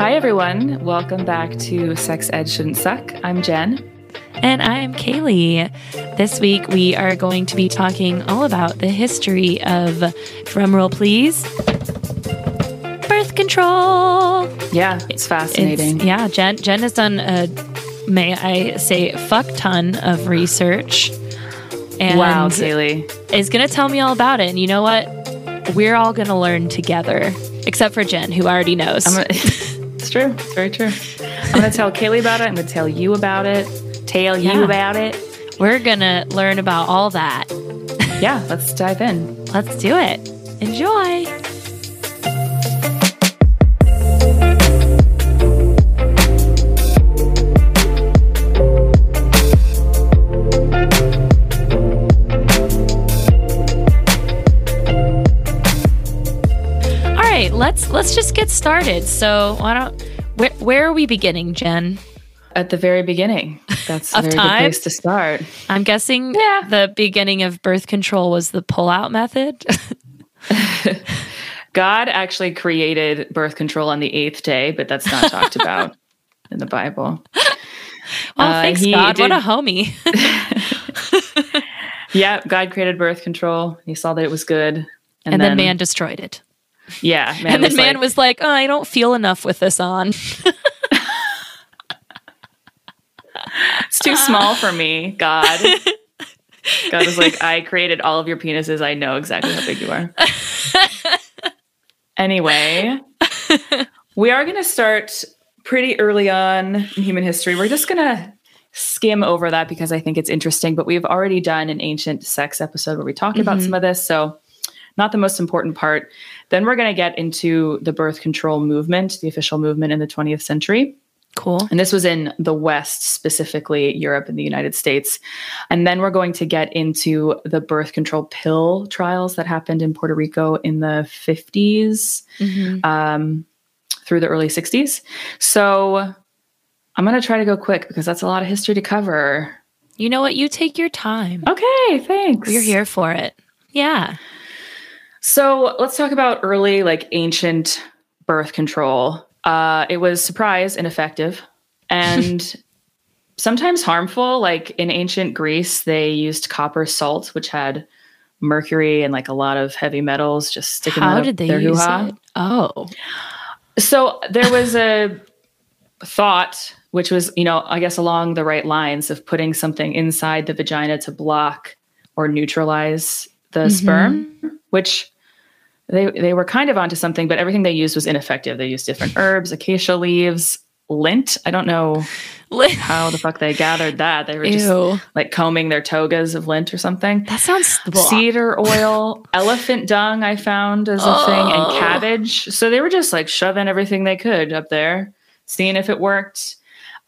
Hi, everyone. Welcome back to Sex Ed Shouldn't Suck. I'm Jen. And I'm Kaylee. This week we are going to be talking all about the history of, drumroll please, birth control. Yeah, it's fascinating. It's- yeah, Jen, Jen has done a, may I say, fuck ton of research. And wow, Kaylee. is going to tell me all about it. And you know what? We're all going to learn together, except for Jen, who already knows. Gonna, it's true. It's very true. I'm going to tell Kaylee about it. I'm going to tell you about it. Tell you about it. We're going to learn about all that. Yeah, let's dive in. Let's do it. Enjoy. Let's just get started. So, why don't where, where are we beginning, Jen? At the very beginning. That's a very time? good place to start. I'm guessing Yeah. the beginning of birth control was the pull-out method. God actually created birth control on the eighth day, but that's not talked about in the Bible. Well, Uh, thanks God. What a homie. Yeah, God created birth control. He saw that it was good. and then, man destroyed it. Yeah, man and then was man like, was like, oh, I don't feel enough with this on. It's too small for me, God. God was like, I created all of your penises. I know exactly how big you are. anyway, we are going to start pretty early on in human history. We're just going to skim over that because I think it's interesting, but we've already done an ancient sex episode where we talk about mm-hmm. some of this. So, not the most important part. Then we're going to get into the birth control movement, the official movement in the 20th century. Cool. And this was in the West, specifically Europe and the United States. And then we're going to get into the birth control pill trials that happened in Puerto Rico in the 50s Mhm. um, through the early 60s. So I'm going to try to go quick because that's a lot of history to cover. You know what? You take your time. Okay, thanks. We're here for it. Yeah. So let's talk about early, like ancient birth control. Uh, it was surprise ineffective and sometimes harmful. Like in ancient Greece, they used copper salt, which had mercury and like a lot of heavy metals just sticking How out did they their use hoo-ha. it? Oh. So there was a thought, which was, you know, I guess along the right lines of putting something inside the vagina to block or neutralize the sperm, which they they were kind of onto something, but everything they used was ineffective. They used different herbs, acacia leaves, lint. I don't know how the fuck they gathered that. They were just like combing their togas of lint or something. That sounds blah. Cedar oil, elephant dung, I found as a thing, and Oh. cabbage. So they were just like shoving everything they could up there, seeing if it worked.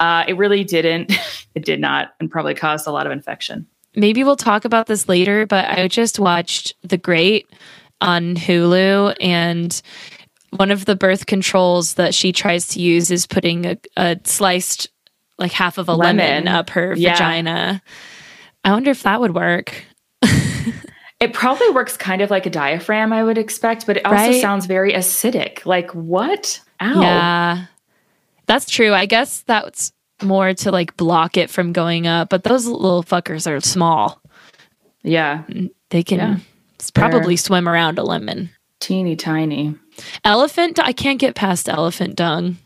Uh, it really didn't. it did not, and probably caused a lot of infection. Maybe we'll talk about this later, but I just watched The Great on Hulu and one of the birth controls that she tries to use is putting a, a sliced like half of a lemon, Lemon. up her Yeah. vagina. I wonder if that would work. It probably works kind of like a diaphragm, I would expect, but it also Right? sounds very acidic. Like what? Ow. Yeah. That's true. I guess that's more to like block it from going up, but those little fuckers are small. Yeah. They can Yeah. Probably swim around a lemon. Teeny tiny. Elephant, I can't get past elephant dung.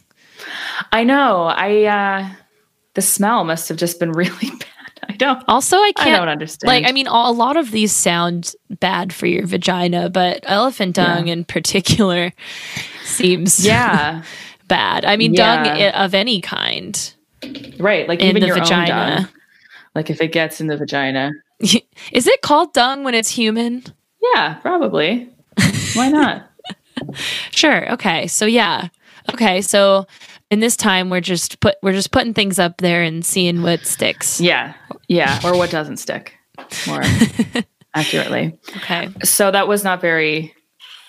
I know. I uh the smell must have just been really bad. I don't Also, I can't I don't understand. like. I mean, a lot of these sound bad for your vagina, but elephant dung Yeah. in particular seems yeah. bad. I mean, Yeah. dung of any kind Right. Like in even the your own dung. vagina. Like if it gets in the vagina. Is it called dung when it's human? Yeah, probably. Why not? Sure. Okay. So yeah. Okay. So in this time, we're just put we're just putting things up there and seeing what sticks. yeah. Yeah. Or what doesn't stick more accurately. Okay. So that was not very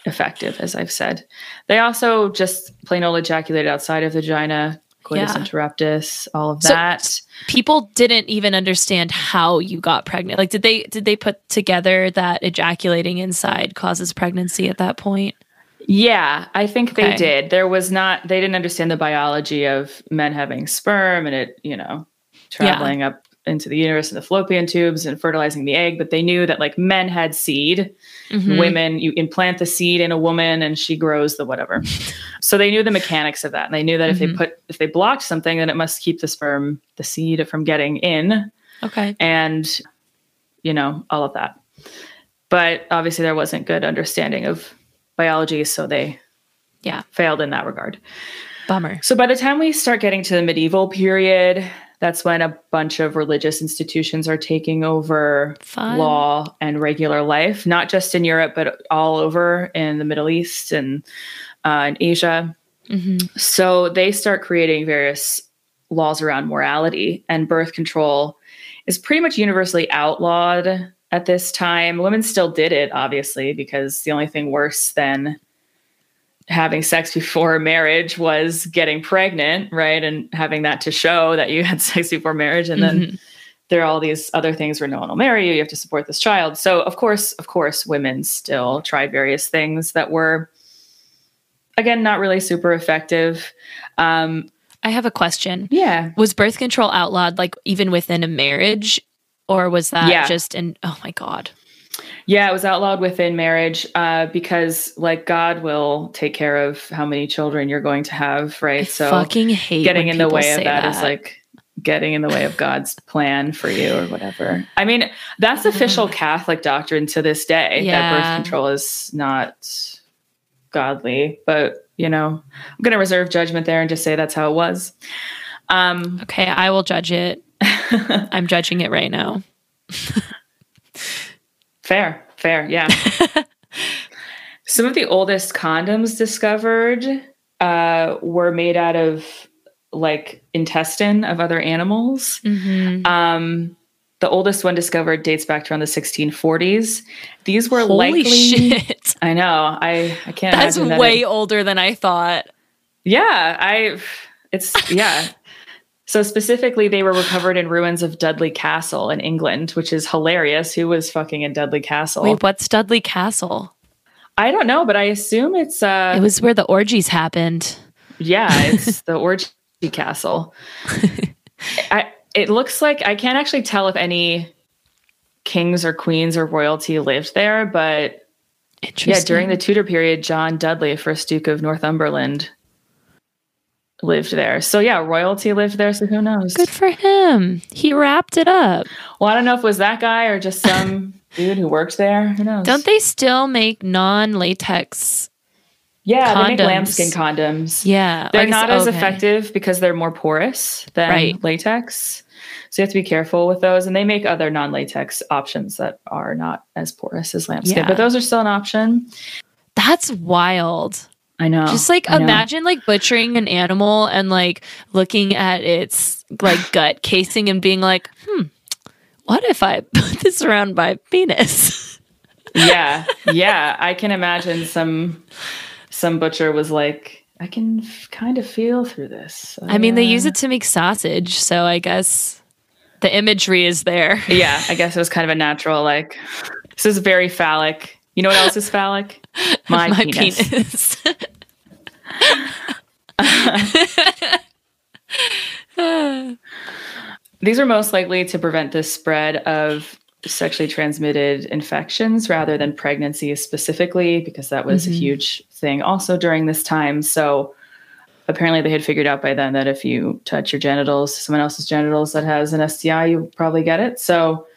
effective, as I've said. They also just plain old ejaculated outside of the vagina, coitus Yeah. interruptus, all of So- that. People didn't even understand how you got pregnant. Like, did they did they put together that ejaculating inside causes pregnancy at that point? Yeah, I think Okay. they did. There was not they didn't understand the biology of men having sperm and it, you know, traveling up into the uterus and the fallopian tubes and fertilizing the egg, but they knew that like men had seed, Mhm. women you implant the seed in a woman and she grows the whatever. so they knew the mechanics of that. And they knew that if they Mhm. put if they blocked something then it must keep the sperm, the seed from getting in Okay. and you know all of that but obviously there wasn't good understanding of biology so they Yeah. failed in that regard Bummer. so by the time we start getting to the medieval period that's when a bunch of religious institutions are taking over Fun. law and regular life not just in europe but all over in the middle east and uh, in asia hmm so they start creating various laws around morality, and birth control is pretty much universally outlawed at this time. Women still did it, obviously, because the only thing worse than having sex before marriage was getting pregnant, right? And having that to show that you had sex before marriage. And then Mhm. there are all these other things where no one will marry you. You have to support this child. So, of course, of course, women still tried various things that were, again, not really super effective. Um, I have a question. yeah. Was birth control outlawed like even within a marriage? Or was that Yeah. just in oh my god. Yeah, it was outlawed within marriage uh, because, like, God will take care of how many children you're going to have, right? I so, fucking hate getting in the way of say that is like getting in the way of God's plan for you or whatever. I mean, that's official Catholic doctrine to this day that Yeah. birth control is not godly, but you know, I'm going to reserve judgment there and just say that's how it was. Um, Okay, I will judge it. I'm judging it right now. Fair, fair, yeah. Some of the oldest condoms discovered uh, were made out of like intestine of other animals. Mhm. Um, the oldest one discovered dates back to around the 1640s. These were Holy likely. shit. I know. I I can't. That's imagine that way it- older than I thought. yeah, I. It's yeah. So specifically, they were recovered in ruins of Dudley Castle in England, which is hilarious. Who was fucking in Dudley Castle? Wait, what's Dudley Castle? I don't know, but I assume it's uh It was where the orgies happened. yeah, it's the orgy castle. I it looks like I can't actually tell if any kings or queens or royalty lived there, but yeah, during the Tudor period, John Dudley, first Duke of Northumberland, lived there. So yeah, royalty lived there, so who knows? Good for him. He wrapped it up. Well, I don't know if it was that guy or just some dude who worked there. Who knows? Don't they still make non-latex? yeah, they make condoms? lambskin condoms. Yeah, They're guess- not as okay. effective because they're more porous than Right. latex. So you have to be careful with those. And they make other non latex options that are not as porous as lambskin, Yeah. but those are still an option. That's wild. I know. Just like I know. imagine like butchering an animal and like looking at its like gut casing and being like, hmm, what if I put this around my penis? yeah. Yeah. I can imagine some some butcher was like, I can f- kind of feel through this. I mean, they use Uh, it to make sausage, so I guess the imagery is there. Yeah, I guess it was kind of a natural, like, this is very phallic. You know what else is phallic? My, penis. penis. These are most likely to prevent the spread of sexually transmitted infections rather than pregnancies specifically, because that was a mm-hmm. huge thing also during this time. So apparently they had figured out by then that if you touch your genitals, someone else's genitals that has an STI, you probably get it. So,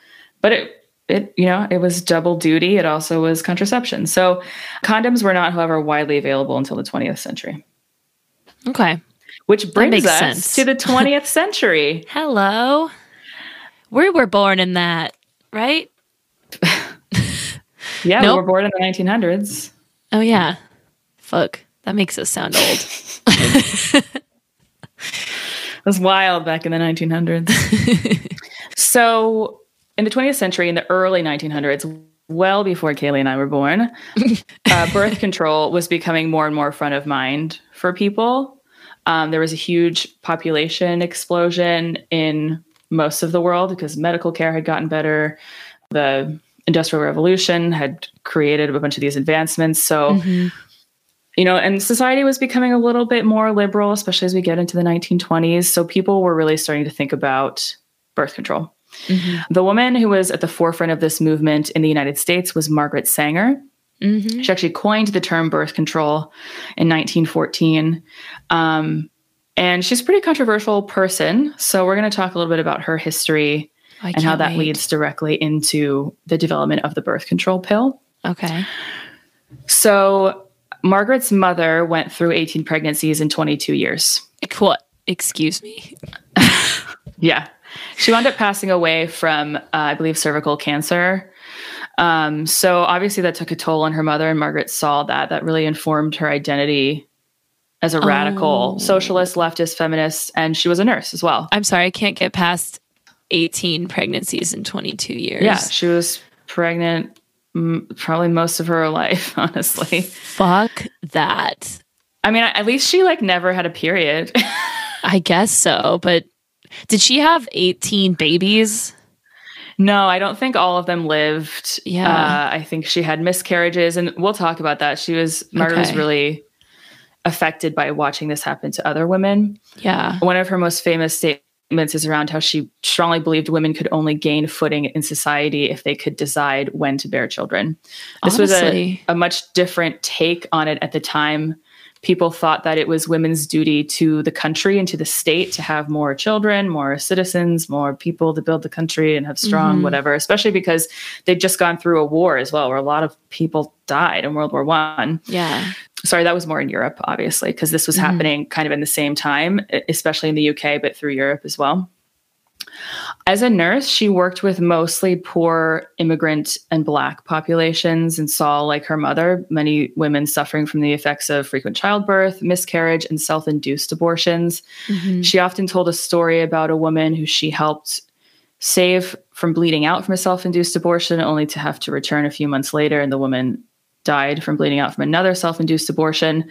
but it, it, you know, it was double duty. It also was contraception. So condoms were not, however, widely available until the 20th century, okay. which brings makes us sense. to the 20th century. Hello. We were born in that, right? Yeah, Nope. we were born in the 1900s. Oh yeah. Fuck. That makes us sound old. It was wild back in the 1900s. so, in the 20th century, in the early 1900s, well before Kaylee and I were born, uh, birth control was becoming more and more front of mind for people. Um, there was a huge population explosion in most of the world because medical care had gotten better. The Industrial Revolution had created a bunch of these advancements. So, you know, and society was becoming a little bit more liberal, especially as we get into the 1920s. So people were really starting to think about birth control. Mm-hmm. The woman who was at the forefront of this movement in the United States was Margaret Sanger. Mm-hmm. She actually coined the term birth control in 1914. Um, and she's a pretty controversial person. So we're going to talk a little bit about her history and how that wait. leads directly into the development of the birth control pill. Okay. So Margaret's mother went through 18 pregnancies in 22 years. What? Excuse me. yeah. She wound up passing away from, uh, I believe, cervical cancer. Um, so obviously that took a toll on her mother, and Margaret saw that. That really informed her identity as a radical oh. socialist, leftist, feminist, and she was a nurse as well. I'm sorry, I can't get past 18 pregnancies in 22 years. Yeah, she was pregnant m- probably most of her life, honestly. Fuck that. I mean, at least she like never had a period. I guess so, but did she have 18 babies? No, I don't think all of them lived. Yeah. Uh, I think she had miscarriages, and we'll talk about that. She was, Margaret okay. was really affected by watching this happen to other women. Yeah. One of her most famous statements is around how she strongly believed women could only gain footing in society if they could decide when to bear children. This Honestly. was a, a much different take on it at the time people thought that it was women's duty to the country and to the state to have more children, more citizens, more people to build the country and have strong mm-hmm. whatever, especially because they'd just gone through a war as well, where a lot of people died in World War One. Yeah. Sorry, that was more in Europe, obviously, because this was mm-hmm. happening kind of in the same time, especially in the UK, but through Europe as well. As a nurse, she worked with mostly poor immigrant and Black populations and saw, like her mother, many women suffering from the effects of frequent childbirth, miscarriage, and self induced abortions. Mm-hmm. She often told a story about a woman who she helped save from bleeding out from a self induced abortion, only to have to return a few months later, and the woman died from bleeding out from another self induced abortion.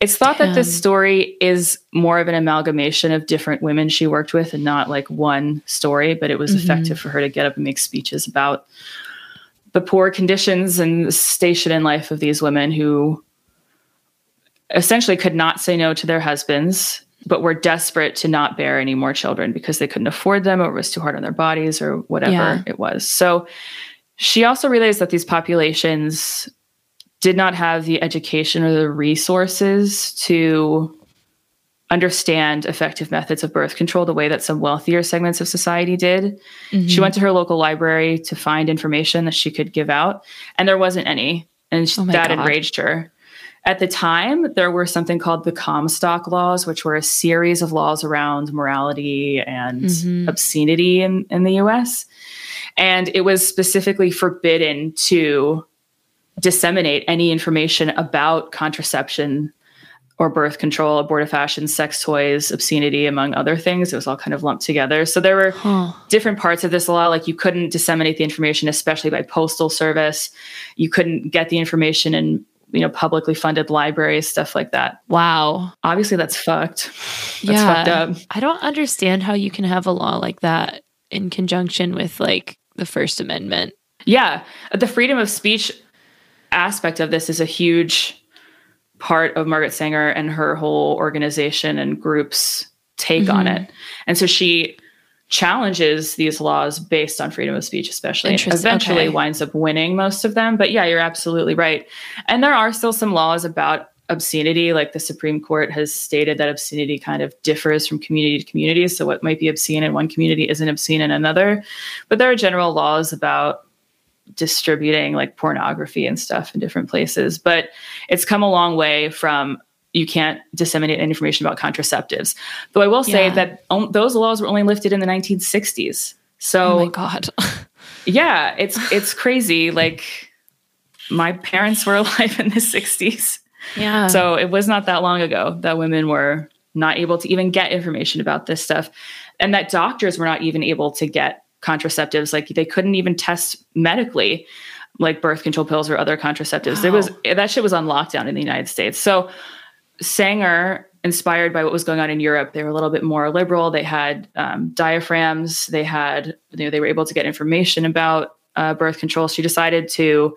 It's thought Damn. that this story is more of an amalgamation of different women she worked with and not like one story, but it was mm-hmm. effective for her to get up and make speeches about the poor conditions and station in life of these women who essentially could not say no to their husbands but were desperate to not bear any more children because they couldn't afford them or it was too hard on their bodies or whatever yeah. it was. So she also realized that these populations did not have the education or the resources to understand effective methods of birth control the way that some wealthier segments of society did. Mm-hmm. She went to her local library to find information that she could give out, and there wasn't any. And oh that God. enraged her. At the time, there were something called the Comstock laws, which were a series of laws around morality and mm-hmm. obscenity in, in the US. And it was specifically forbidden to disseminate any information about contraception or birth control, abortifacient, sex toys, obscenity, among other things. It was all kind of lumped together. So there were huh. different parts of this law. Like you couldn't disseminate the information, especially by postal service. You couldn't get the information in you know publicly funded libraries, stuff like that. Wow. Obviously, that's fucked. That's yeah. fucked up. I don't understand how you can have a law like that in conjunction with like the First Amendment. Yeah, the freedom of speech aspect of this is a huge part of Margaret Sanger and her whole organization and group's take mm-hmm. on it. And so she challenges these laws based on freedom of speech, especially. Eventually okay. winds up winning most of them. But yeah, you're absolutely right. And there are still some laws about obscenity. Like the Supreme Court has stated that obscenity kind of differs from community to community. So what might be obscene in one community isn't obscene in another. But there are general laws about distributing like pornography and stuff in different places. But it's come a long way from you can't disseminate information about contraceptives. Though I will say yeah. that on, those laws were only lifted in the 1960s. So Oh my god. yeah, it's it's crazy like my parents were alive in the 60s. Yeah. So it was not that long ago that women were not able to even get information about this stuff and that doctors were not even able to get contraceptives. Like they couldn't even test medically like birth control pills or other contraceptives. Wow. There was that shit was on lockdown in the United States. So Sanger, inspired by what was going on in Europe, they were a little bit more liberal. They had um, diaphragms. They had you know they were able to get information about uh, birth control. She decided to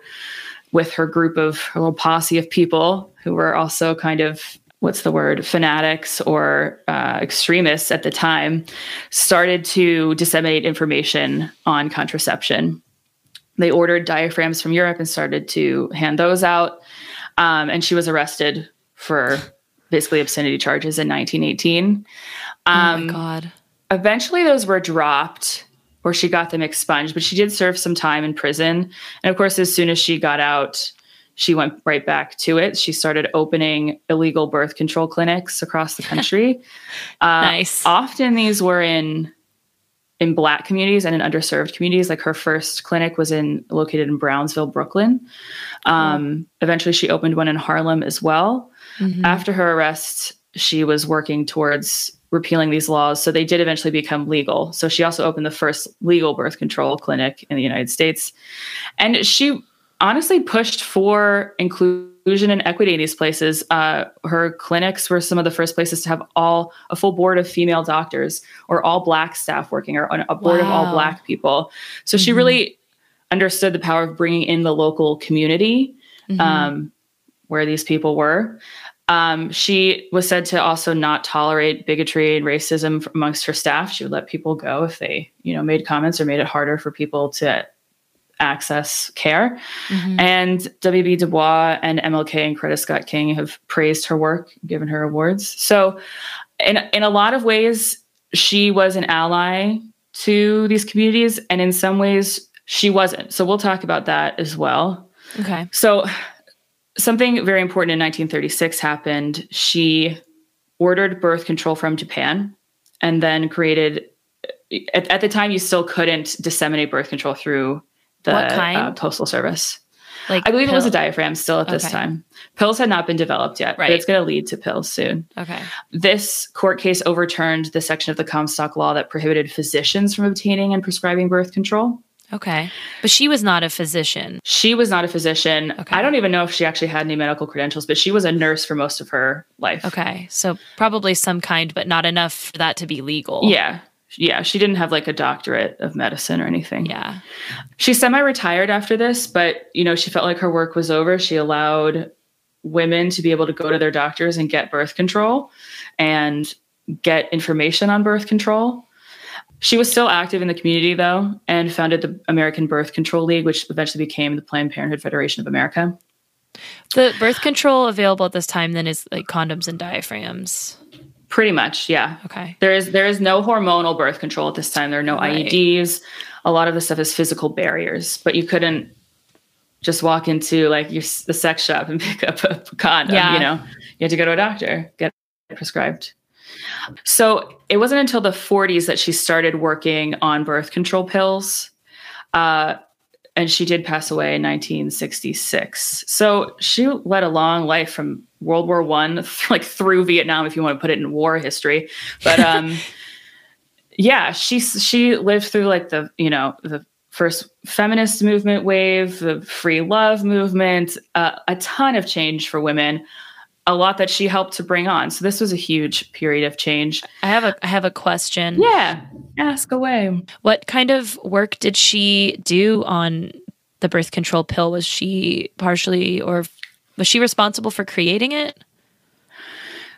with her group of her little posse of people who were also kind of what's the word fanatics or uh, extremists at the time started to disseminate information on contraception. They ordered diaphragms from europe and started to hand those out um, and she was arrested for basically obscenity charges in 1918 um, oh my god. eventually those were dropped or she got them expunged but she did serve some time in prison. And of course as soon as she got out she went right back to it she started opening illegal birth control clinics across the country uh, nice often these were in in black communities and in underserved communities like her first clinic was in located in brownsville brooklyn um, eventually she opened one in harlem as well mm-hmm. after her arrest she was working towards repealing these laws. So they did eventually become legal. So she also opened the first legal birth control clinic in the United States. And she honestly pushed for inclusion and equity in these places. Uh, her clinics were some of the first places to have all a full board of female doctors or all black staff working or a board wow. of all black people. So mm-hmm. she really understood the power of bringing in the local community mm-hmm. um, where these people were. Um, she was said to also not tolerate bigotry and racism amongst her staff. She would let people go if they, you know, made comments or made it harder for people to access care. Mm-hmm. And W.B. Du Bois and MLK and Coretta Scott King have praised her work, given her awards. So, in in a lot of ways, she was an ally to these communities, and in some ways, she wasn't. So we'll talk about that as well. Okay. So something very important in 1936 happened. She ordered birth control from Japan and then created, at, at the time, you still couldn't disseminate birth control through the uh, postal service. Like I believe pill? it was a diaphragm still at this time. Pills had not been developed yet, right. but it's going to lead to pills soon. Okay. This court case overturned the section of the Comstock law that prohibited physicians from obtaining and prescribing birth control. Okay. But she was not a physician. She was not a physician. Okay. I don't even know if she actually had any medical credentials, but she was a nurse for most of her life. Okay. So probably some kind, but not enough for that to be legal. Yeah. Yeah. She didn't have like a doctorate of medicine or anything. Yeah. She semi retired after this, but, you know, she felt like her work was over. She allowed women to be able to go to their doctors and get birth control and get information on birth control. She was still active in the community, though, and founded the American Birth Control League, which eventually became the Planned Parenthood Federation of America. The birth control available at this time then is like condoms and diaphragms. Pretty much, yeah. Okay. There is there is no hormonal birth control at this time. There are no right. IUDs. A lot of the stuff is physical barriers, but you couldn't just walk into like your, the sex shop and pick up a condom. Yeah. You know, you had to go to a doctor, get prescribed. So it wasn't until the 40s that she started working on birth control pills. Uh, and she did pass away in 1966. So she led a long life from World War One, like through Vietnam, if you want to put it in war history. But um, yeah, she she lived through like the you know the first feminist movement wave, the free love movement, uh, a ton of change for women a lot that she helped to bring on. So this was a huge period of change. I have a I have a question. Yeah, ask away. What kind of work did she do on the birth control pill? Was she partially or was she responsible for creating it?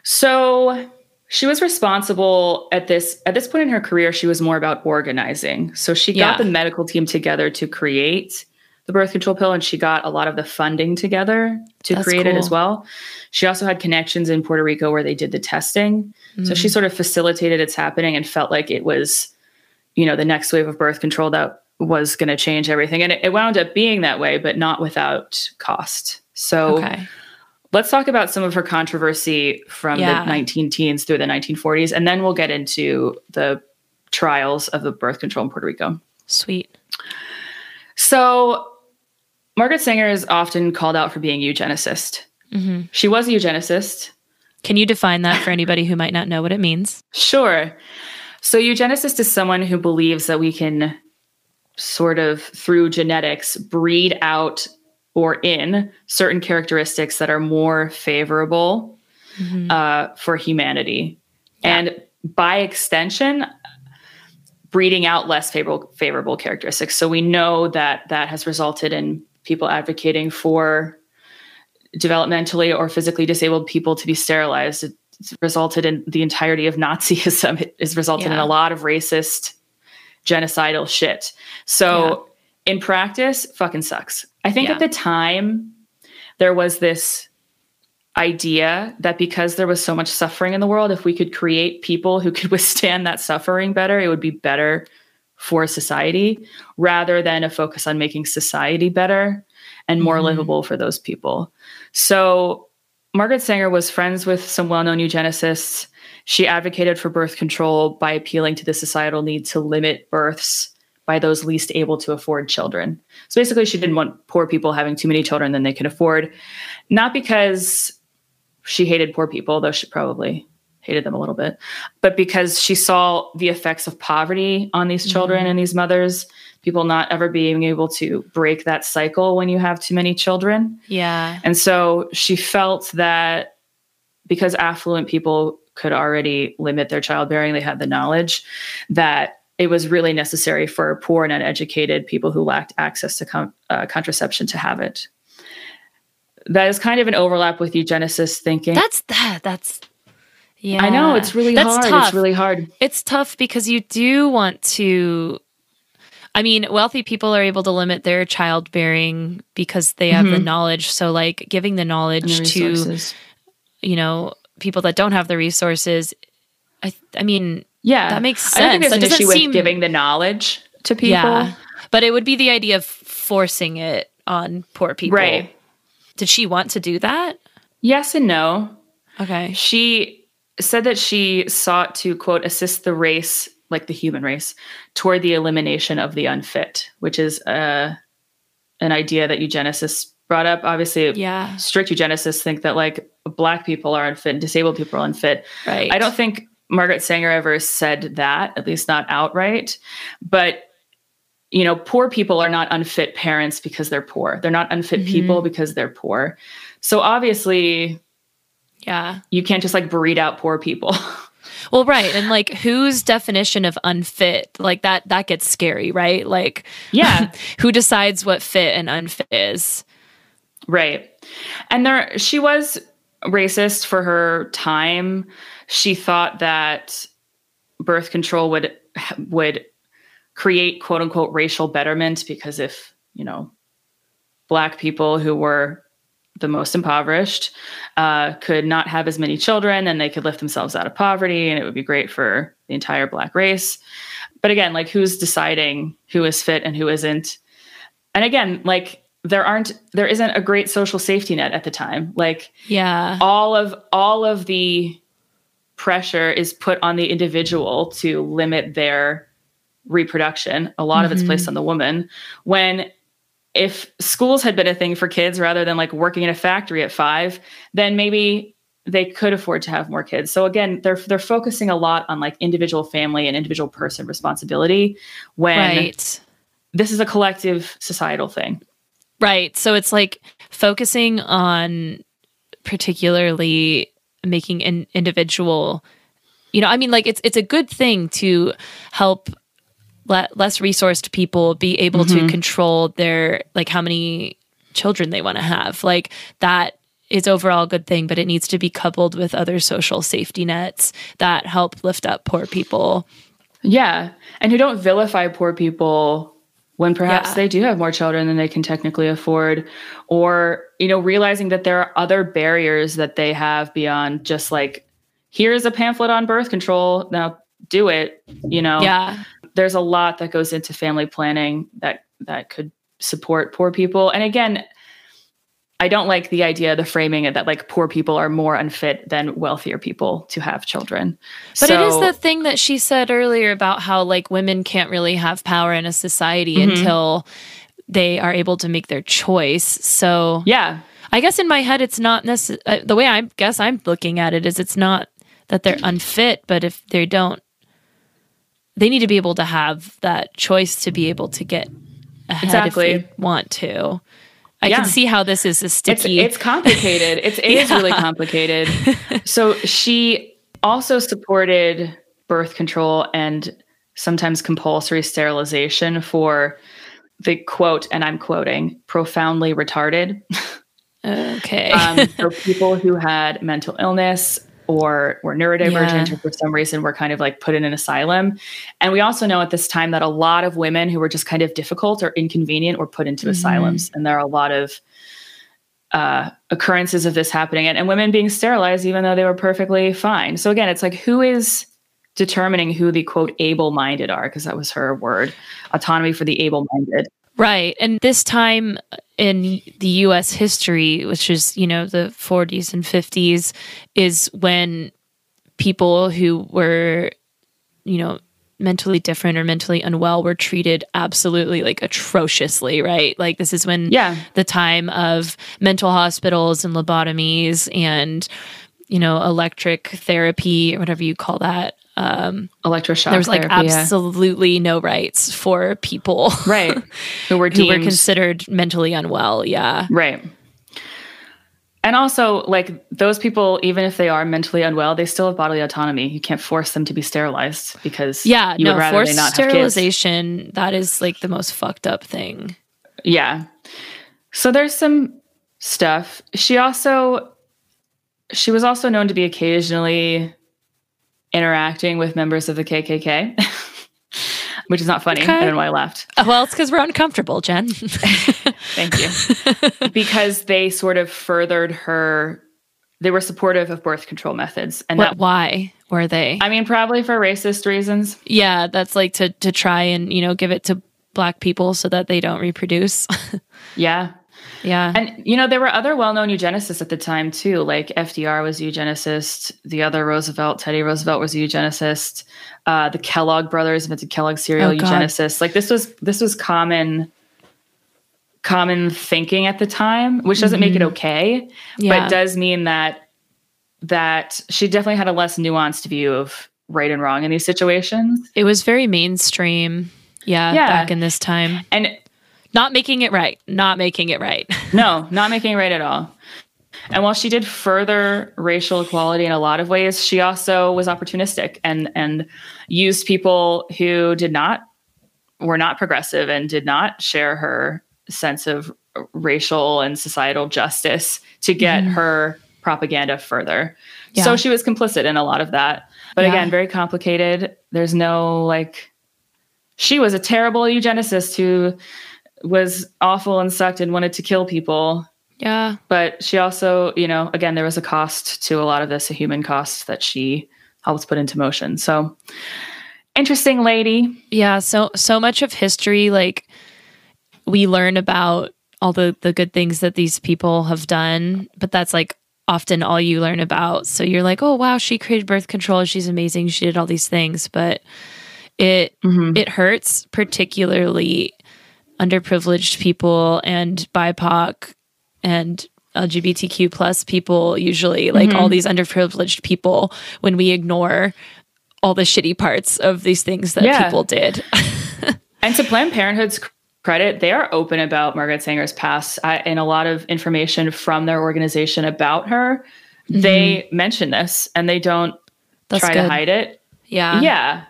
So she was responsible at this at this point in her career she was more about organizing. So she got yeah. the medical team together to create the birth control pill and she got a lot of the funding together to That's create cool. it as well. She also had connections in Puerto Rico where they did the testing. Mm-hmm. So she mm. sort of facilitated its happening and felt like it was, you know, the next wave of birth control that was going to change everything. And it, it, wound up being that way, but not without cost. So okay. let's talk about some of her controversy from yeah. the 19 teens through the 1940s. And then we'll get into the trials of the birth control in Puerto Rico. Sweet. So Margaret Sanger is often called out for being eugenicist. Mm-hmm. She was a eugenicist. Can you define that for anybody who might not know what it means? Sure. So, eugenicist is someone who believes that we can sort of, through genetics, breed out or in certain characteristics that are more favorable mm-hmm. uh, for humanity. Yeah. And by extension, breeding out less favorable favorable characteristics. So we know that that has resulted in people advocating for developmentally or physically disabled people to be sterilized. It's resulted in the entirety of Nazism. It has resulted yeah. in a lot of racist, genocidal shit. So yeah. in practice, fucking sucks. I think yeah. at the time there was this idea that because there was so much suffering in the world, if we could create people who could withstand that suffering better, it would be better for society rather than a focus on making society better and more mm-hmm. livable for those people. So Margaret Sanger was friends with some well-known eugenicists. She advocated for birth control by appealing to the societal need to limit births by those least able to afford children. So basically she didn't want poor people having too many children than they could afford, not because she hated poor people, though she probably hated them a little bit, but because she saw the effects of poverty on these children mm-hmm. and these mothers, people not ever being able to break that cycle when you have too many children. Yeah. And so she felt that because affluent people could already limit their childbearing, they had the knowledge that it was really necessary for poor and uneducated people who lacked access to com- uh, contraception to have it. That is kind of an overlap with eugenicist thinking. That's that. That's yeah. I know it's really That's hard. Tough. It's really hard. It's tough because you do want to I mean, wealthy people are able to limit their childbearing because they have mm-hmm. the knowledge. So like giving the knowledge the to you know, people that don't have the resources I I mean, yeah. That makes sense. I think there's that an issue seem... with giving the knowledge to people. Yeah. But it would be the idea of forcing it on poor people. Right. Did she want to do that? Yes and no. Okay. She said that she sought to, quote, assist the race, like the human race, toward the elimination of the unfit, which is uh, an idea that eugenicists brought up. Obviously, yeah. strict eugenicists think that like black people are unfit and disabled people are unfit. Right. I don't think Margaret Sanger ever said that, at least not outright. But you know, poor people are not unfit parents because they're poor. They're not unfit mm-hmm. people because they're poor. So obviously, yeah, you can't just like breed out poor people. Well, right. And like whose definition of unfit? Like that that gets scary, right? Like yeah, who decides what fit and unfit is? Right. And there she was racist for her time. She thought that birth control would would create quote unquote racial betterment because if, you know, black people who were the most impoverished uh, could not have as many children and they could lift themselves out of poverty and it would be great for the entire black race. But again like who's deciding who is fit and who isn't? And again like there aren't there isn't a great social safety net at the time. Like yeah. all of all of the pressure is put on the individual to limit their reproduction. A lot mm-hmm. of it's placed mm-hmm. on the woman. When if schools had been a thing for kids rather than like working in a factory at five, then maybe they could afford to have more kids. So again, they're they're focusing a lot on like individual family and individual person responsibility when right. this is a collective societal thing. Right. So it's like focusing on particularly making an individual you know, I mean like it's it's a good thing to help le- less resourced people be able mm-hmm. to control their like how many children they want to have. Like that is overall a good thing, but it needs to be coupled with other social safety nets that help lift up poor people. Yeah. And who don't vilify poor people when perhaps yeah. they do have more children than they can technically afford or you know realizing that there are other barriers that they have beyond just like here's a pamphlet on birth control now do it you know yeah there's a lot that goes into family planning that that could support poor people. And again, I don't like the idea, the framing it that like poor people are more unfit than wealthier people to have children. But so, it is the thing that she said earlier about how like women can't really have power in a society mm-hmm. until they are able to make their choice. So yeah, I guess in my head it's not necessary. Uh, the way I guess I'm looking at it is it's not that they're unfit, but if they don't they need to be able to have that choice to be able to get ahead exactly. if they want to. I yeah. can see how this is a sticky. It's, it's complicated. It's it yeah. is really complicated. so she also supported birth control and sometimes compulsory sterilization for the quote, and I'm quoting, profoundly retarded. Okay. um, so people who had mental illness or were neurodivergent Yeah. or for some reason were kind of like put in an asylum. And we also know at this time that a lot of women who were just kind of difficult or inconvenient were put into Mhm. asylums. And there are a lot of uh, occurrences of this happening and, and women being sterilized even though they were perfectly fine. So again, it's like who is determining who the quote able minded are? Because that was her word autonomy for the able minded. Right. And this time in the US history, which is, you know, the 40s and 50s, is when people who were, you know, mentally different or mentally unwell were treated absolutely like atrociously, right? Like this is when Yeah. the time of mental hospitals and lobotomies and, you know, electric therapy or whatever you call that. Um, Electroshock. there was like therapy, yeah. absolutely no rights for people right who were who were deemed considered mentally unwell. Yeah. Right. And also, like those people, even if they are mentally unwell, they still have bodily autonomy. You can't force them to be sterilized because Yeah. you no, would rather forced they not have kids. sterilization, that is like the most fucked up thing. Yeah. So there's some stuff. She also she was also known to be occasionally interacting with members of the KKK, which is not funny. Okay. I don't know why I laughed. Uh, Well, it's because we're uncomfortable, Jen. Thank you. because they sort of furthered her they were supportive of birth control methods and what, that why were they? I mean, probably for racist reasons. yeah, that's like to to try and you know give it to black people so that they don't reproduce. Yeah. Yeah. And, you know, there were other well known eugenicists at the time, too. Like FDR was a eugenicist. The other Roosevelt, Teddy Roosevelt, was a eugenicist. Uh, the Kellogg brothers invented Kellogg cereal, Oh, eugenicists. Like this was this was common common thinking at the time, which doesn't make it okay, but Mm-hmm. yeah. it does mean that that she definitely had a less nuanced view of right and wrong in these situations. it was very mainstream. Yeah, Yeah. back in this time. And Not making it right. Not making it right. No, not making it right at all. And while she did further racial equality in a lot of ways, she also was opportunistic and and used people who did not were not progressive and did not share her sense of racial and societal justice to get mm-hmm. her propaganda further. Yeah. So she was complicit in a lot of that. But Yeah. again, very complicated. There's no like she was a terrible eugenicist who was awful and sucked and wanted to kill people. yeah. But she also, you know, again, there was a cost to a lot of this, a human cost that she helped put into motion. So interesting lady. Yeah, so so much of history like we learn about all the the good things that these people have done, but that's like often all you learn about. So you're like, "Oh, wow, she created birth control. She's amazing. She did all these things." But it Mhm. it hurts particularly underprivileged people and BIPOC and LGBTQ plus people usually like all mm-hmm. these underprivileged people when we ignore all the shitty parts of these things that Yeah. people did. And to Planned Parenthood's credit, they are open about Margaret Sanger's past I, and a lot of information from their organization about her. Mm-hmm. They mention this and they don't That's try good. to hide it. Yeah. yeah.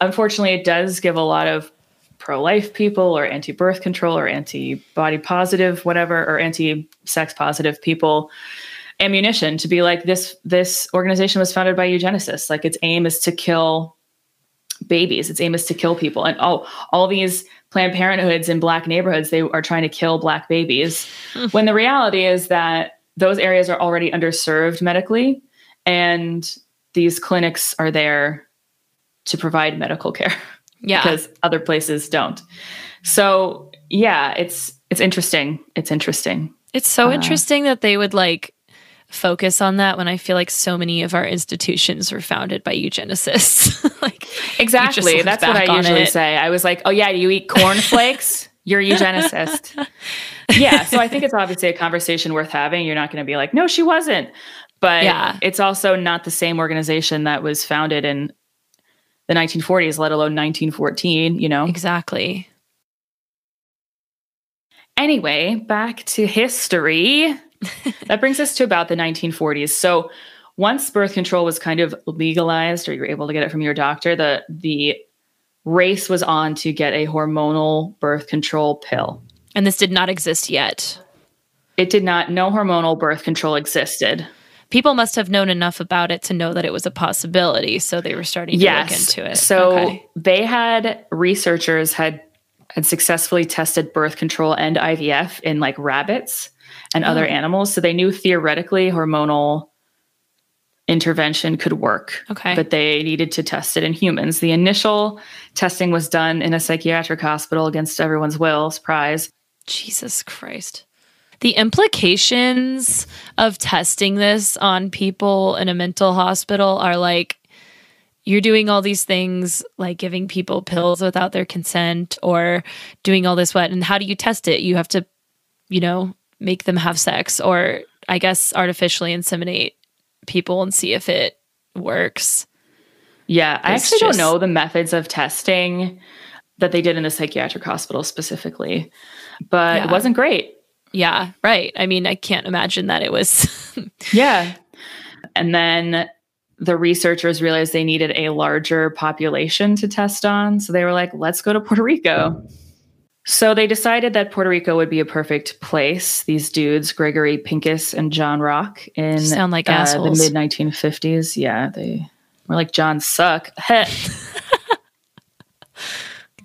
Unfortunately, it does give a lot of pro life people or anti birth control or anti body positive, whatever, or anti sex positive people ammunition to be like this this organization was founded by eugenicists. Like its aim is to kill babies. Its aim is to kill people. And oh all these planned parenthoods in black neighborhoods they are trying to kill black babies hmm. when the reality is that those areas are already underserved medically and these clinics are there to provide medical care Yeah. because other places don't. So yeah, it's it's interesting. It's interesting. It's so Uh, interesting that they would like focus on that when I feel like so many of our institutions were founded by eugenicists. like Exactly. That's what I usually it. say. I was like, oh yeah, you eat cornflakes? You're a eugenicist. yeah. So I think it's obviously a conversation worth having. You're not going to be like, no, she wasn't. But Yeah. it's also not the same organization that was founded in the 1940s, let alone 1914, you know? exactly. Anyway, back to history. that brings us to about the 1940s. So, once birth control was kind of legalized, or you were able to get it from your doctor, the the race was on to get a hormonal birth control pill. And this did not exist yet. It did not, no hormonal birth control existed. People must have known enough about it to know that it was a possibility. So they were starting to yes. look into it. So okay. they had researchers had had successfully tested birth control and IVF in like rabbits and oh. other animals. So they knew theoretically hormonal intervention could work. Okay. But they needed to test it in humans. The initial testing was done in a psychiatric hospital against everyone's will. Surprise. Jesus Christ. The implications of testing this on people in a mental hospital are like you're doing all these things like giving people pills without their consent or doing all this what and how do you test it? You have to, you know, make them have sex or I guess artificially inseminate people and see if it works. Yeah, I actually just, don't know the methods of testing that they did in the psychiatric hospital specifically, but yeah. it wasn't great. Yeah, right. I mean, I can't imagine that it was. yeah. And then the researchers realized they needed a larger population to test on. So they were like, let's go to Puerto Rico. So they decided that Puerto Rico would be a perfect place. These dudes, Gregory Pincus and John Rock, in sound like uh, assholes. the mid 1950s. Yeah, they were like John Suck.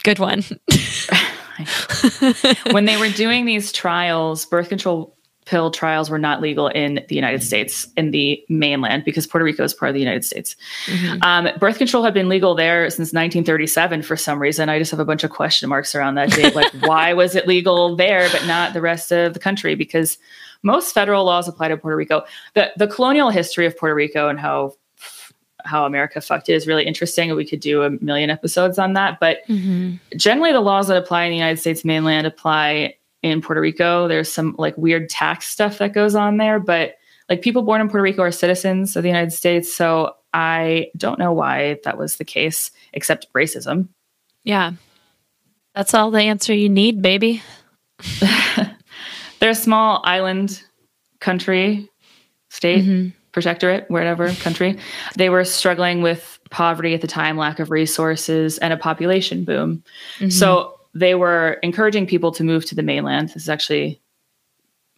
Good one. when they were doing these trials, birth control pill trials were not legal in the United States, in the mainland, because Puerto Rico is part of the United States. Mm-hmm. Um, birth control had been legal there since 1937 for some reason. I just have a bunch of question marks around that date. Like, why was it legal there, but not the rest of the country? Because most federal laws apply to Puerto Rico. The, the colonial history of Puerto Rico and how how America fucked it is really interesting. We could do a million episodes on that. But mm-hmm. generally, the laws that apply in the United States mainland apply in Puerto Rico. There's some like weird tax stuff that goes on there, but like people born in Puerto Rico are citizens of the United States. So I don't know why that was the case, except racism. Yeah. That's all the answer you need, baby. They're a small island country, state, mm-hmm. Protectorate, wherever country. They were struggling with poverty at the time, lack of resources, and a population boom. Mm-hmm. So they were encouraging people to move to the mainland. This is actually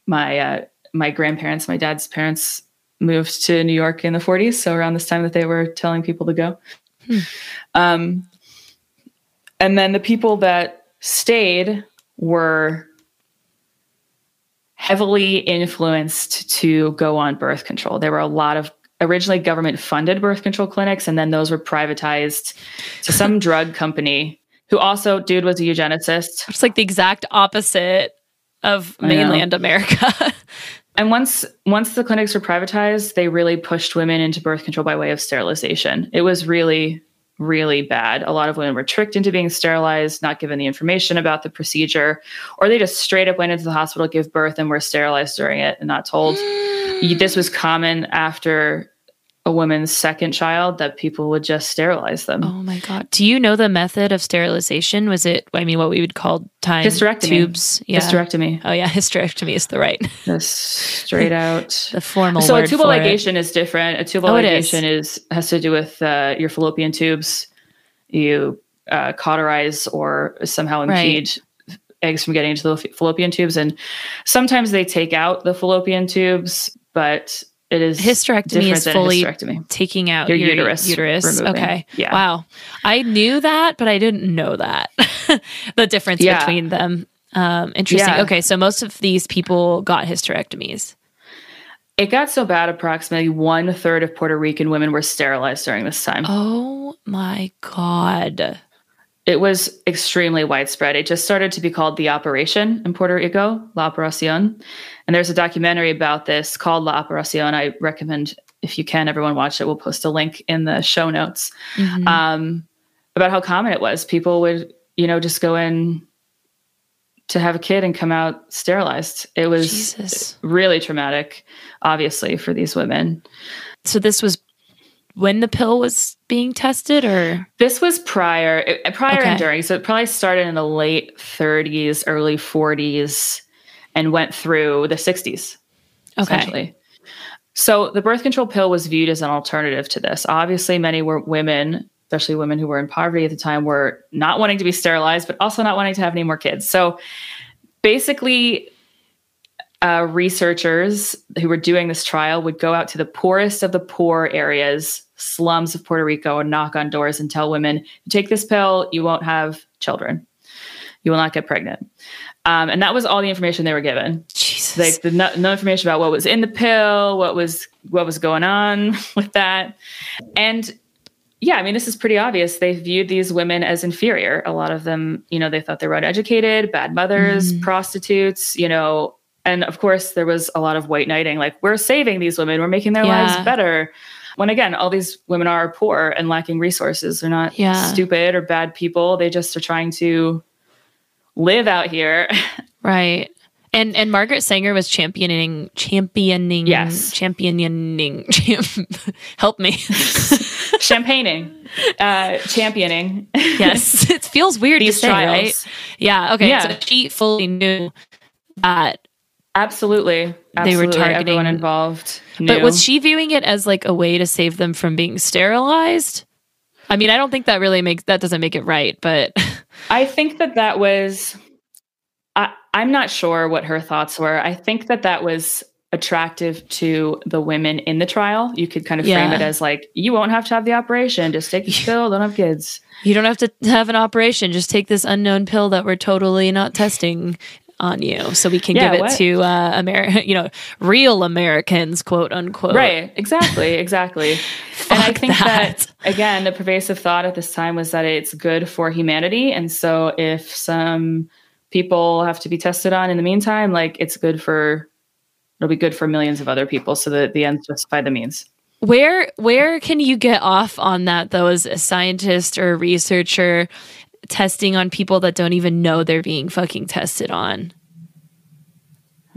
my uh, my grandparents, my dad's parents moved to New York in the 40s, so around this time that they were telling people to go. Hmm. Um, and then the people that stayed were heavily influenced to go on birth control. There were a lot of originally government funded birth control clinics, and then those were privatized to some drug company who also, dude, was a eugenicist. It's like the exact opposite of mainland America. and once once the clinics were privatized, they really pushed women into birth control by way of sterilization. It was really really bad. A lot of women were tricked into being sterilized, not given the information about the procedure, or they just straight up went into the hospital, give birth, and were sterilized during it and not told. this was common after a woman's second child that people would just sterilize them. Oh my god! Do you know the method of sterilization? Was it? I mean, what we would call time hysterectomy. tubes? Yeah. Hysterectomy. Oh yeah, hysterectomy is the right. The straight out. the formal. So a tubal ligation is different. A tubal oh, ligation is. is. has to do with uh, your fallopian tubes. You uh, cauterize or somehow impede right. eggs from getting into the fallopian tubes, and sometimes they take out the fallopian tubes, but it is hysterectomy is fully hysterectomy. taking out your, your uterus. Uterus. Removing. Okay. Yeah. Wow. I knew that, but I didn't know that the difference yeah. between them. Um, interesting. Yeah. Okay, so most of these people got hysterectomies. It got so bad, approximately one third of Puerto Rican women were sterilized during this time. Oh my god! It was extremely widespread. It just started to be called the operation in Puerto Rico, La Operacion. And there's a documentary about this called La Operacion. I recommend, if you can, everyone watch it. We'll post a link in the show notes mm-hmm. um, about how common it was. People would, you know, just go in to have a kid and come out sterilized. It was Jesus. really traumatic, obviously, for these women. So this was when the pill was being tested or this was prior uh, prior okay. and during so it probably started in the late 30s early 40s and went through the 60s okay. so the birth control pill was viewed as an alternative to this obviously many were women especially women who were in poverty at the time, were not wanting to be sterilized, but also not wanting to have any more kids. So basically, uh, researchers who were doing this trial would go out to the poorest of the poor areas, slums of Puerto Rico, and knock on doors and tell women, you take this pill, you won't have children. You will not get pregnant. Um, and that was all the information they were given. Jesus. Like the, no, no information about what was in the pill, what was what was going on with that, and yeah, I mean, this is pretty obvious. They viewed these women as inferior. A lot of them, you know, they thought they were uneducated, bad mothers, Mhm. prostitutes, you know. And of course, there was a lot of white knighting, like, we're saving these women, we're making their Yeah. lives better. When again, all these women are poor and lacking resources. They're not Yeah. stupid or bad people. They just are trying to live out here. Right. And and Margaret Sanger was championing championing Yes. championing champ, help me. Champagning, uh, championing. yes. It feels weird these to say, trials. right? Yeah. Okay. Yeah. So she fully knew that Absolutely. They were Absolutely. targeting- everyone involved. But was she viewing it as like a way to save them from being sterilized? I mean, I don't think that really makes that doesn't make it right, but I think that that was. I, I'm not sure what her thoughts were. I think that that was attractive to the women in the trial. You could kind of frame it as like, you won't have to have the operation. Just take this pill. Don't have kids. you don't have to have an operation. Just take this unknown pill that we're totally not testing on you, so we can Yeah, give it what? to uh, America, you know, real Americans, quote unquote. Right. Exactly. Exactly. and I think that. that. again, the pervasive thought at this time was that it's good for humanity. And so if some people have to be tested on in the meantime, like it's good for it'll be good for millions of other people so that the ends justify the means. Where where can you get off on that though as a scientist or a researcher testing on people that don't even know they're being fucking tested on?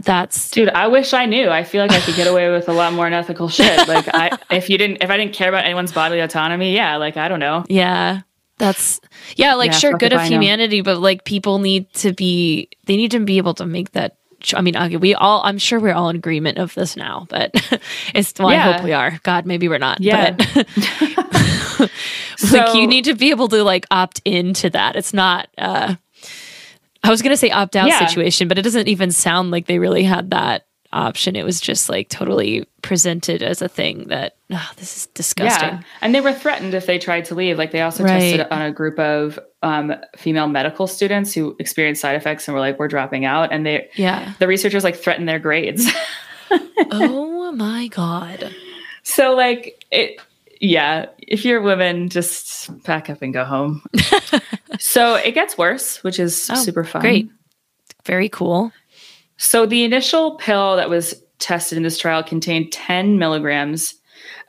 That's Dude, I wish I knew. I feel like I could get away with a lot more unethical shit. Like I if you didn't if I didn't care about anyone's bodily autonomy, yeah, like I don't know. yeah. That's yeah, like Yeah, sure good of I know. humanity, but like people need to be they need to be able to make that I mean, okay, we all I'm sure we're all in agreement of this now, but it's well, I hope we are. God, maybe we're not. Yeah. But like you need to be able to like opt into that. It's not uh I was gonna say opt out Yeah. situation, but it doesn't even sound like they really had that option. It was just like totally presented as a thing that oh, this is disgusting. Yeah. And they were threatened if they tried to leave. Like they also Right. tested on a group of um, female medical students who experienced side effects and were like, we're dropping out. And they Yeah. the researchers like threatened their grades. oh my god. so like it yeah, if you're a woman, just pack up and go home. so it gets worse, which is Oh, super fun. Great. Very cool. So the initial pill that was tested in this trial contained 10 milligrams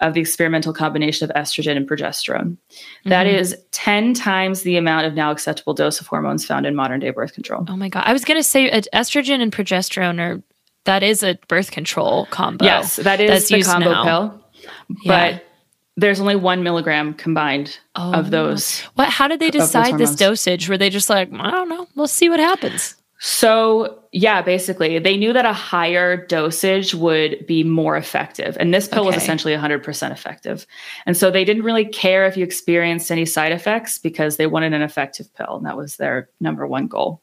of the experimental combination of estrogen and progesterone. That Mhm. is 10 times the amount of now acceptable dose of hormones found in modern day birth control. Oh my god. I was gonna say uh, estrogen and progesterone are that is a birth control combo. Yes, that is That's the combo now. pill. Yeah. But there's only one milligram combined Oh. of those. What how did they decide this dosage? Were they just like, I don't know, let's see what happens. So, yeah, basically, they knew that a higher dosage would be more effective. And this pill was essentially 100% effective. And so they didn't really care if you experienced any side effects because they wanted an effective pill. And that was their number one goal.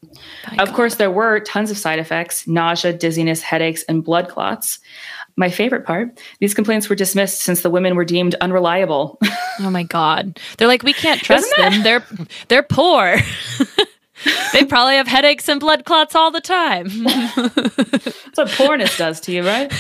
My Of God. course, there were tons of side effects nausea, dizziness, headaches, and blood clots. My favorite part these complaints were dismissed since the women were deemed unreliable. Oh my god. They're like, we can't trust Isn't them. They're they're poor. they probably have headaches and blood clots all the time. That's what pornist does to you, right?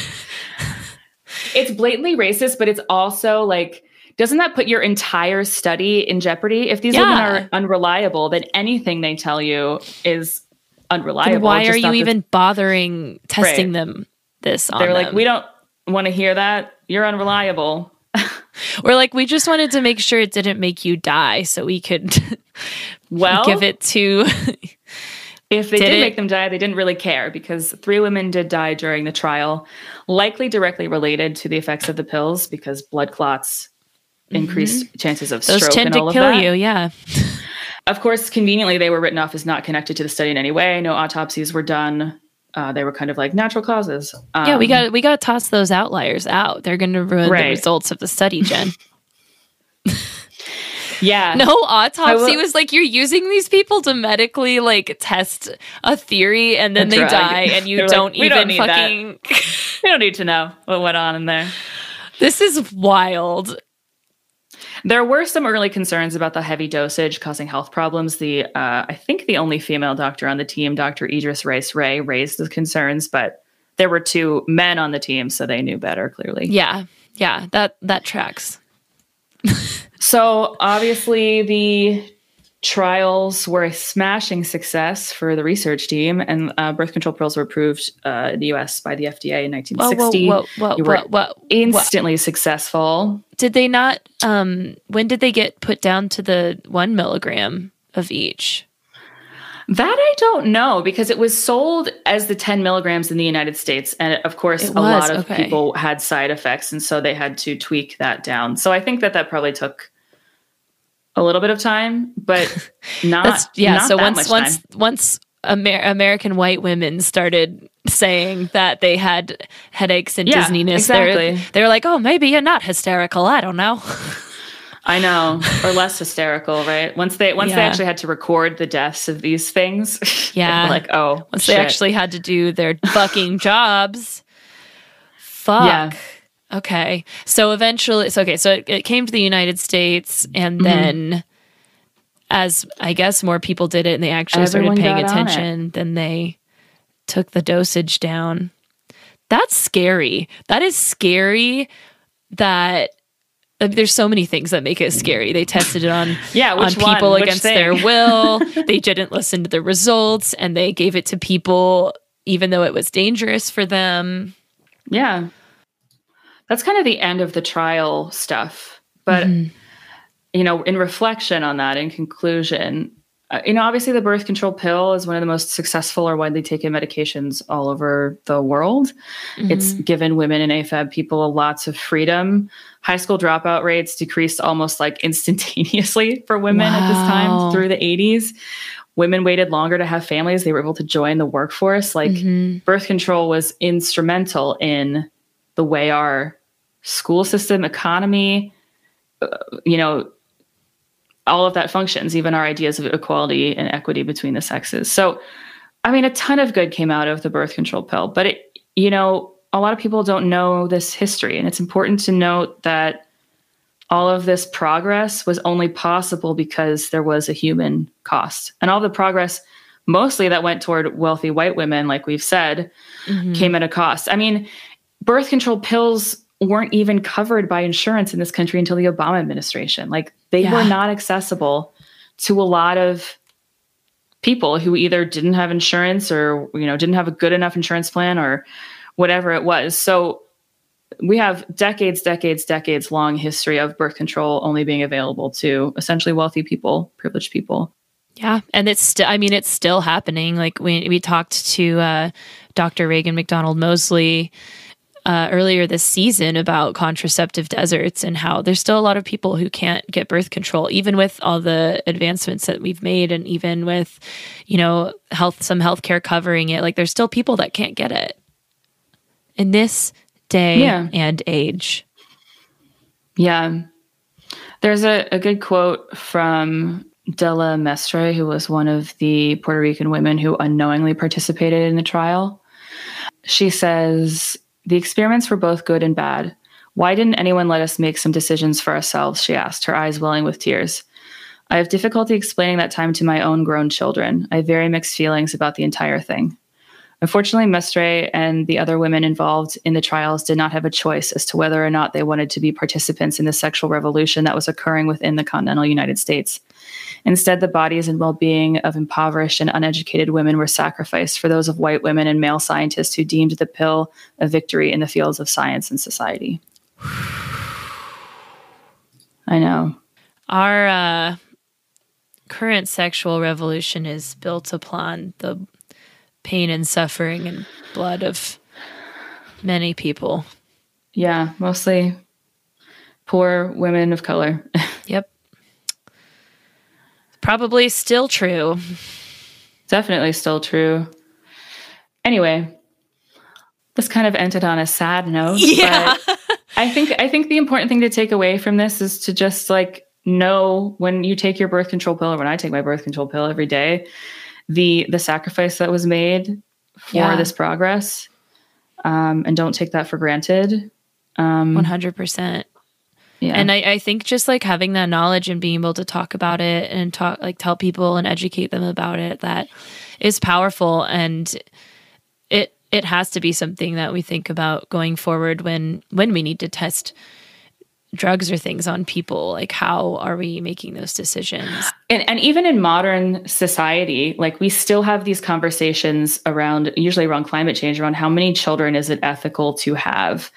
It's blatantly racist, but it's also like, doesn't that put your entire study in jeopardy? If these women are unreliable, then anything they tell you is unreliable. Then why are you the- even bothering testing Right. them this on They're like, them? we don't want to hear that. You're unreliable. We're like, we just wanted to make sure it didn't make you die so we could Well, give it to If they Did did, make them die, they didn't really care because three women did die during the trial, likely directly related to the effects of the pills because blood clots increased chances of Mm-hmm. those stroke tend and to all kill of that. you, yeah. Of course, conveniently, they were written off as not connected to the study in any way. No autopsies were done. Uh, they were kind of like natural causes. yeah, we Um, got we got to toss those outliers out. They're going to ruin the results of the study, Jen. Yeah. No autopsy will- was like you're using these people to medically like test a theory and then A they drug. die and you like, don't "We even don't fucking We don't need to know what went on in there. This is wild. There were some early concerns about the heavy dosage causing health problems. The uh, I think the only female doctor on the team, Dr. Edris Rice-Wray, raised the concerns, but there were two men on the team, so they knew better. Clearly, Yeah. Yeah, that that tracks. So obviously the trials were a smashing success for the research team, and uh, birth control pills were approved uh, in the U.S. by the FDA in Whoa, whoa, 1960. whoa, whoa, were whoa, whoa, whoa. Instantly successful. Did they not um when did they get put down to the one milligram of each? That I don't know because it was sold as the 10 milligrams in the United States. And of course, a lot of okay. people had side effects. And so they had to tweak that down. So I think that that probably took a little bit of time, but not. Yeah. not so once once time. once Amer- American white women started saying that they had headaches and Yeah, dizziness, they're they're like, oh, maybe you're not hysterical. I don't know. I know, or less hysterical, right? Once they once they actually had to record the deaths of these things, Yeah. like oh, Once shit. they actually had to do their fucking jobs. Fuck. Yeah. Okay. So eventually, so okay, so it, it came to the United States, and Mm-hmm. then as I guess more people did it and they actually Everyone started paying got on it. attention, then they took the dosage down. That's scary. That is scary that. I mean, there's so many things that make it scary. They tested it on Yeah, on people against thing? their will. they didn't listen to the results, and they gave it to people even though it was dangerous for them. Yeah. That's kind of the end of the trial stuff. But, Mm-hmm. you know, in reflection on that, in conclusion, uh, you know, obviously the birth control pill is one of the most successful or widely taken medications all over the world. It's Mm-hmm. given women and AFAB people lots of freedom. High school dropout rates decreased almost like instantaneously for women at this time through the 80s. Women waited longer to have families. They were able to join the workforce. Like, Mhm. birth control was instrumental in the way our school system, economy, uh, you know, all of that functions, even our ideas of equality and equity between the sexes. So, I mean, a ton of good came out of the birth control pill, but it, you know, a lot of people don't know this history. And it's important to note that all of this progress was only possible because there was a human cost. And all the progress, mostly that went toward wealthy white women, like we've said, Mhm. came at a cost. I mean, birth control pills weren't even covered by insurance in this country until the Obama administration. Like they were not accessible to a lot of people who either didn't have insurance or you know didn't have a good enough insurance plan or whatever it was. So we have decades, decades, decades long history of birth control only being available to essentially wealthy people, privileged people. Yeah, and it's still. I mean, it's still happening. Like we we talked to uh, Dr. Raegan McDonald-Mosley uh, earlier this season about contraceptive deserts and how there's still a lot of people who can't get birth control, even with all the advancements that we've made, and even with you know health some healthcare covering it. Like there's still people that can't get it in this day Yeah. and age. Yeah. There's a, a good quote from Della Mestre, who was one of the Puerto Rican women who unknowingly participated in the trial. She says, The experiments were both good and bad. Why didn't anyone let us make some decisions for ourselves? She asked, her eyes welling with tears. I have difficulty explaining that time to my own grown children. I have very mixed feelings about the entire thing. Unfortunately, Mestre and the other women involved in the trials did not have a choice as to whether or not they wanted to be participants in the sexual revolution that was occurring within the continental United States. Instead, the bodies and well being of impoverished and uneducated women were sacrificed for those of white women and male scientists who deemed the pill a victory in the fields of science and society. I know. Our uh, current sexual revolution is built upon the pain and suffering and blood of many people. Yeah, mostly poor women of color. Yep. Probably still true. Definitely still true. Anyway, this kind of ended on a sad note. Yeah. But I think I think the important thing to take away from this is to just like know when you take your birth control pill or when I take my birth control pill every day, the the sacrifice that was made for Yeah. this progress. Um, and don't take that for granted. Um, 100%. Yeah. And I, I think just like having that knowledge and being able to talk about it and talk, like tell people and educate them about it, that is powerful. And it, it has to be something that we think about going forward when, when we need to test drugs or things on people. Like, how are we making those decisions? and, and even in modern society like we still have these conversations around usually around climate change around how many children is it ethical to have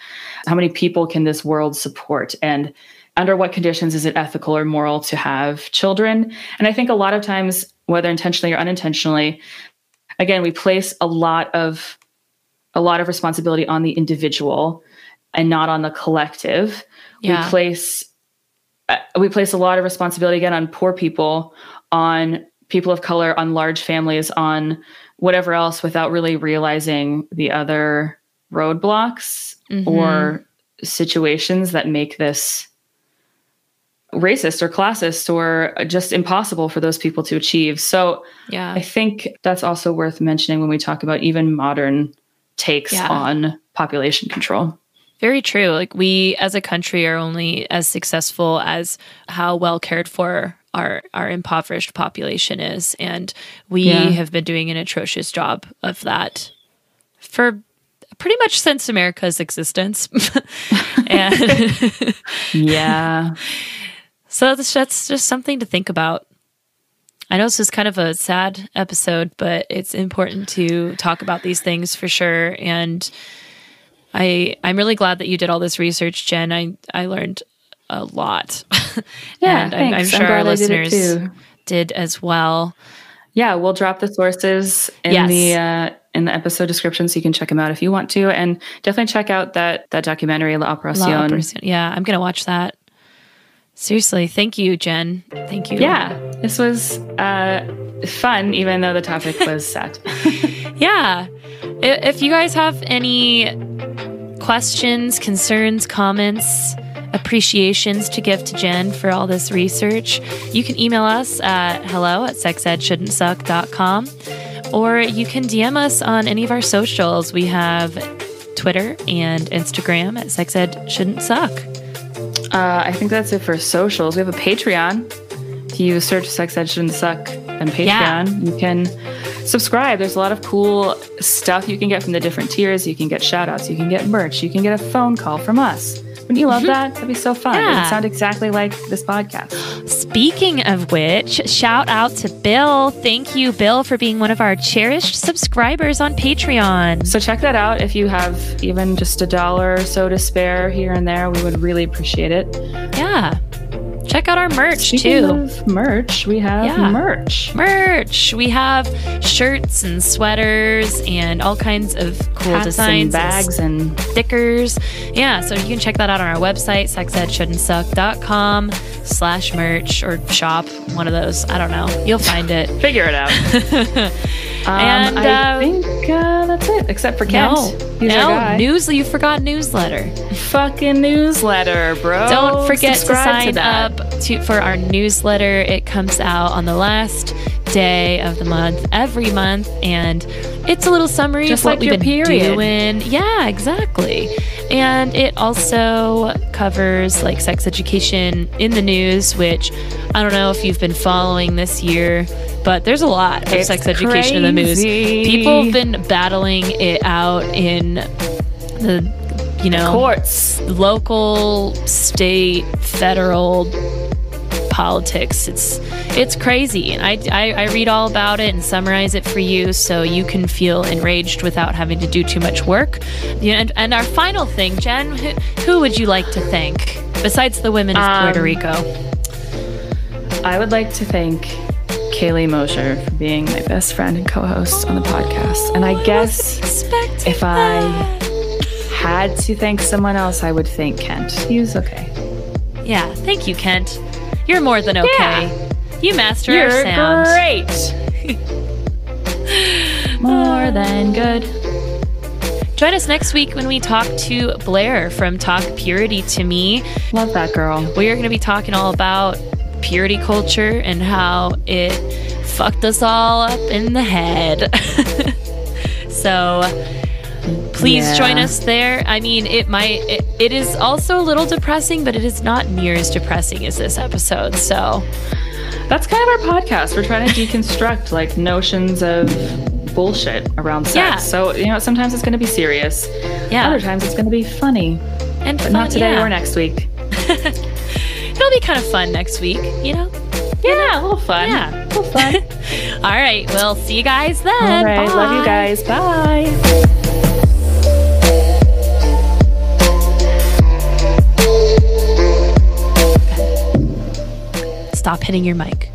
how many people can this world support and under what conditions is it ethical or moral to have children and i think a lot of times whether intentionally or unintentionally again we place a lot of a lot of responsibility on the individual and not on the collective Yeah. we place uh, we place a lot of responsibility again on poor people on people of color on large families on whatever else without really realizing the other roadblocks Mhm. or situations that make this racist or classist or just impossible for those people to achieve so Yeah. i think that's also worth mentioning when we talk about even modern takes Yeah. on population control Very true. Like we as a country are only as successful as how well cared for our our impoverished population is and we Yeah. have been doing an atrocious job of that for pretty much since America's existence. and yeah so that's, that's just something to think about. I know this is kind of a sad episode, but it's important to talk about these things for sure. And I I'm really glad that you did all this research, Jen. I I learned a lot, Yeah, and I'm, I'm thanks. I'm sure our did listeners too. did as well. Yeah, we'll drop the sources in Yes. the uh, in the episode description, so you can check them out if you want to, and definitely check out that that documentary La. Operación. Yeah, I'm gonna watch that. Seriously, thank you, Jen. Thank you. Yeah, this was uh, fun, even though the topic was sad. Yeah. If you guys have any questions, concerns, comments, appreciations to give to Jen for all this research, you can email us at hello at sexedshouldn'tsuck.com or you can DM us on any of our socials. We have Twitter and Instagram at sexedshouldn'tsuck. Uh, I think that's it for socials. We have a Patreon. If you search Sex Ed Shouldn't Suck on Patreon, you can subscribe. There's a lot of cool stuff you can get from the different tiers. You can get shout outs, you can get merch, you can get a phone call from us. Wouldn't you love mm-hmm. that? That'd be so fun. It Yeah. would sound exactly like this podcast. Speaking of which, shout out to Bill. Thank you, Bill, for being one of our cherished subscribers on Patreon. So check that out if you have even just a dollar or so to spare here and there. We would really appreciate it. Yeah. Check out our merch Speaking too. of merch, we have Yeah. merch. merch. We have shirts and sweaters and all kinds of cool Hats designs, and bags and stickers. Yeah, so you can check that out on our website, sexedshouldn'tsuck.com slash merch or shop, one of those. I don't know. You'll find it. figure it out. Um, And, I uh, think uh, that's it, except for Kent. No, He's no, news. You forgot newsletter. fucking newsletter, bro. Don't forget to sign that. up to for our newsletter. It comes out on the last day of the month every month, and it's a little summary Just of what like we've your been period. doing. Yeah, exactly. And it also covers like sex education in the news, which I don't know if you've been following this year, but there's a lot of It's sex education in the news. People have been battling it out in the you know Courts. local, state, federal politics. It's it's crazy, and I, I I read all about it and summarize it for you, so you can feel enraged without having to do too much work. And, and our final thing, Jen, who, who would you like to thank besides the women of Um, Puerto Rico? I would like to thank Kaylee Mosher for being my best friend and co-host on the podcast. And I guess Expecting if I had to thank someone else, I would thank Kent. He was okay. yeah, thank you, Kent. You're more than okay. You master our You're sound. great. More than good. Join us next week when we talk to Blair from Talk Purity to Me. Love that girl. We are going to be talking all about purity culture and how it fucked us all up in the head. so please Yeah. join us there. I mean, it might, it, it is also a little depressing, but it is not near as depressing as this episode. So That's kind of our podcast. We're trying to deconstruct like notions of bullshit around sex. Yeah. So, you know, sometimes it's going to be serious. yeah. Other times it's going to be funny, and but fun, not today yeah. or next week. It'll be kind of fun next week, you know? Yeah, a little fun. Yeah. A little fun. All right. We'll see you guys then. All right. Love you guys. Bye. Stop hitting your mic.